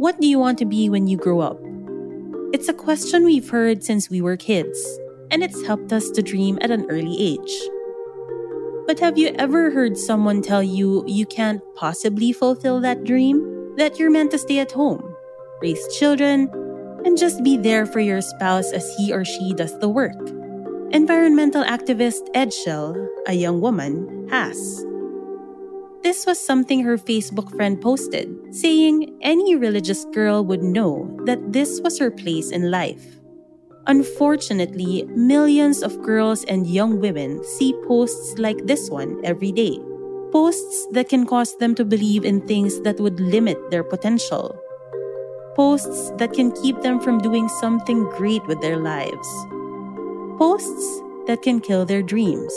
What do you want to be when you grow up? It's a question we've heard since we were kids, and it's helped us to dream at an early age. But have you ever heard someone tell you you can't possibly fulfill that dream? That you're meant to stay at home, raise children, and just be there for your spouse as he or she does the work? Environmental activist Edshel, a young woman, has. This was something her Facebook friend posted, saying any religious girl would know that this was her place in life. Unfortunately, millions of girls and young women see posts like this one every day. Posts that can cause them to believe in things that would limit their potential. Posts that can keep them from doing something great with their lives. Posts that can kill their dreams.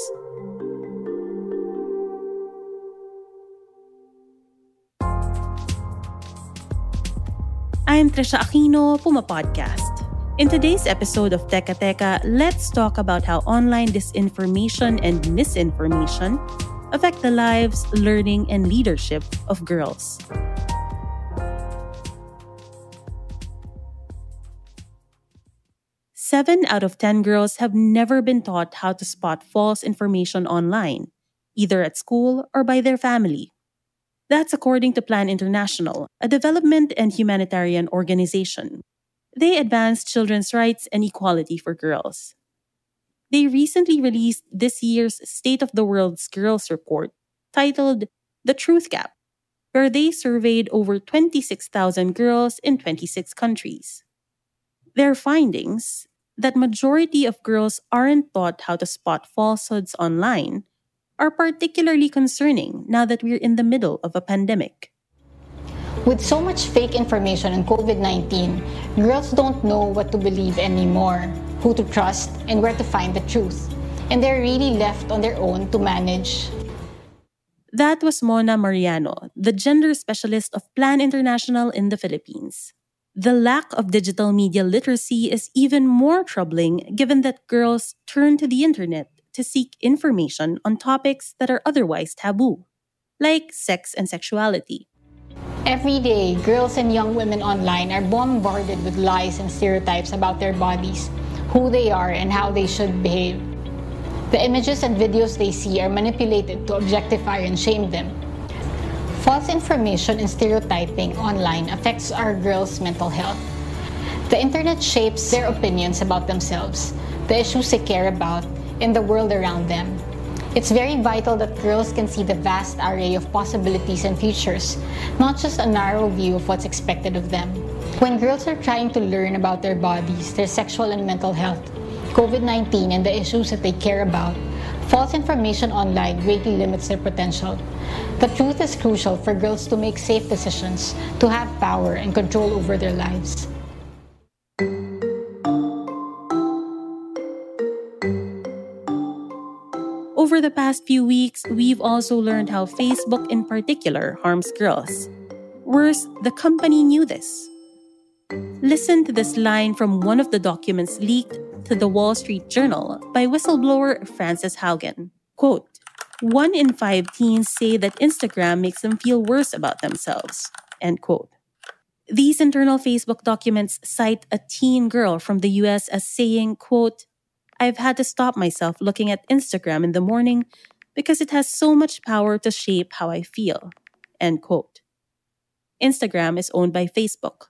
I'm Trisha Aquino, Puma Podcast. In today's episode of Teka Teka, let's talk about how online disinformation and misinformation affect the lives, learning, and leadership of girls. Seven out of 10 girls have never been taught how to spot false information online, either at school or by their family. That's according to Plan International, a development and humanitarian organization. They advance children's rights and equality for girls. They recently released this year's State of the World's Girls report titled The Truth Gap, where they surveyed over 26,000 girls in 26 countries. Their findings that majority of girls aren't taught how to spot falsehoods online are particularly concerning now that we're in the middle of a pandemic. With so much fake information on COVID 19, girls don't know what to believe anymore, who to trust, and where to find the truth. And they're really left on their own to manage. That was Mona Mariano, the gender specialist of Plan International in the Philippines. The lack of digital media literacy is even more troubling given that girls turn to the internet to seek information on topics that are otherwise taboo, like sex and sexuality. Every day, girls and young women online are bombarded with lies and stereotypes about their bodies, who they are, and how they should behave. The images and videos they see are manipulated to objectify and shame them. False information and stereotyping online affects our girls' mental health. The internet shapes their opinions about themselves, the issues they care about, in the world around them. It's very vital that girls can see the vast array of possibilities and futures, not just a narrow view of what's expected of them. When girls are trying to learn about their bodies, their sexual and mental health, COVID 19, and the issues that they care about, false information online greatly limits their potential. The truth is crucial for girls to make safe decisions, to have power and control over their lives. Over the past few weeks, we've also learned how Facebook in particular harms girls. Worse, the company knew this. Listen to this line from one of the documents leaked to the Wall Street Journal by whistleblower Frances Haugen. Quote, one in five teens say that Instagram makes them feel worse about themselves. End quote. These internal Facebook documents cite a teen girl from the US as saying, quote, I've had to stop myself looking at Instagram in the morning because it has so much power to shape how I feel. End quote. Instagram is owned by Facebook.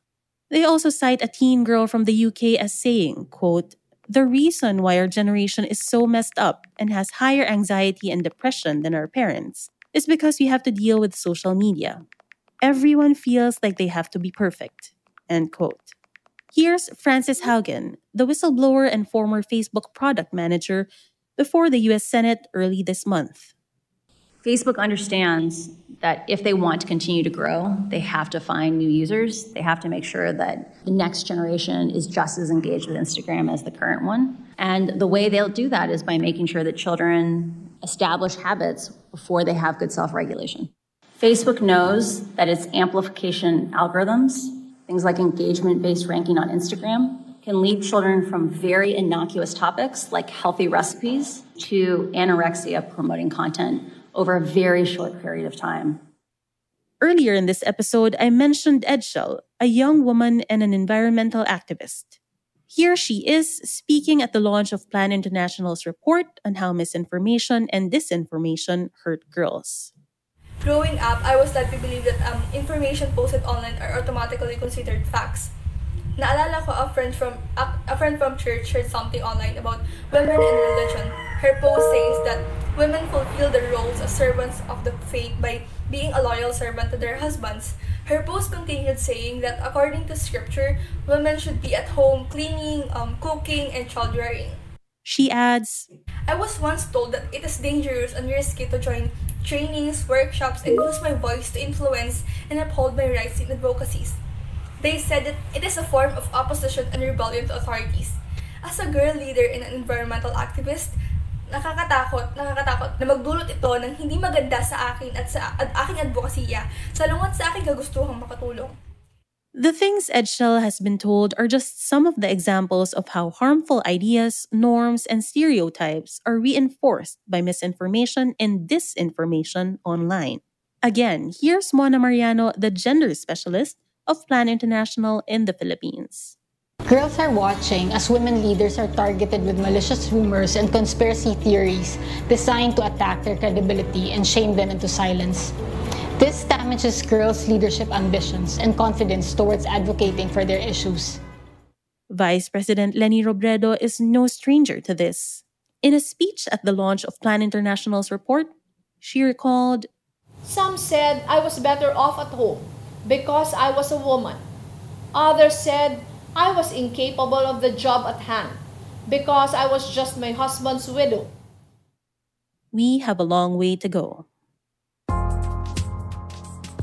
They also cite a teen girl from the UK as saying, quote, the reason why our generation is so messed up and has higher anxiety and depression than our parents is because we have to deal with social media. Everyone feels like they have to be perfect. End quote. Here's Frances Haugen, the whistleblower and former Facebook product manager, before the US Senate early this month. Facebook understands that if they want to continue to grow, they have to find new users. They have to make sure that the next generation is just as engaged with Instagram as the current one. And the way they'll do that is by making sure that children establish habits before they have good self regulation. Facebook knows that its amplification algorithms, things like engagement based ranking on Instagram, can lead children from very innocuous topics like healthy recipes to anorexia promoting content over a very short period of time. Earlier in this episode, I mentioned Edshel, a young woman and an environmental activist. Here she is speaking at the launch of Plan International's report on how misinformation and disinformation hurt girls. Growing up, I was led to believe that um, information posted online are automatically considered facts. Naalala ko a friend from a, a friend from church shared something online about women and religion. Her post says that women fulfill the roles of servants of the faith by being a loyal servant to their husbands. Her post continued saying that according to scripture, women should be at home cleaning, um, cooking, and child rearing. She adds, I was once told that it is dangerous and risky to join trainings, workshops, and use my voice to influence and uphold my rights in advocacies. They said that it is a form of opposition and rebellion to authorities. As a girl leader and an environmental activist, nakakatakot, nakakatakot na magdulot ito ng hindi maganda sa akin at sa at aking advokasya, salungat sa aking kagustuhang makatulong. The things Edshel has been told are just some of the examples of how harmful ideas, norms, and stereotypes are reinforced by misinformation and disinformation online. Again, here's Mona Mariano, the gender specialist, of Plan International in the Philippines. Girls are watching as women leaders are targeted with malicious rumors and conspiracy theories designed to attack their credibility and shame them into silence. This damages girls' leadership ambitions and confidence towards advocating for their issues. Vice President Leni Robredo is no stranger to this. In a speech at the launch of Plan International's report, she recalled Some said I was better off at home because I was a woman. Others said I was incapable of the job at hand because I was just my husband's widow. We have a long way to go.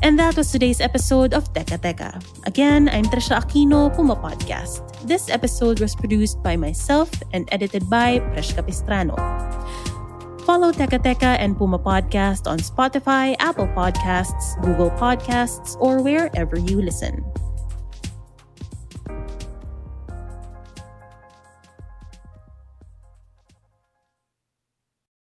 And that was today's episode of Teka Teka. Again, I'm Trisha Aquino, Puma Podcast. This episode was produced by myself and edited by Presh Capistrano. Follow Teka Teka and Puma Podcast on Spotify, Apple Podcasts, Google Podcasts, or wherever you listen.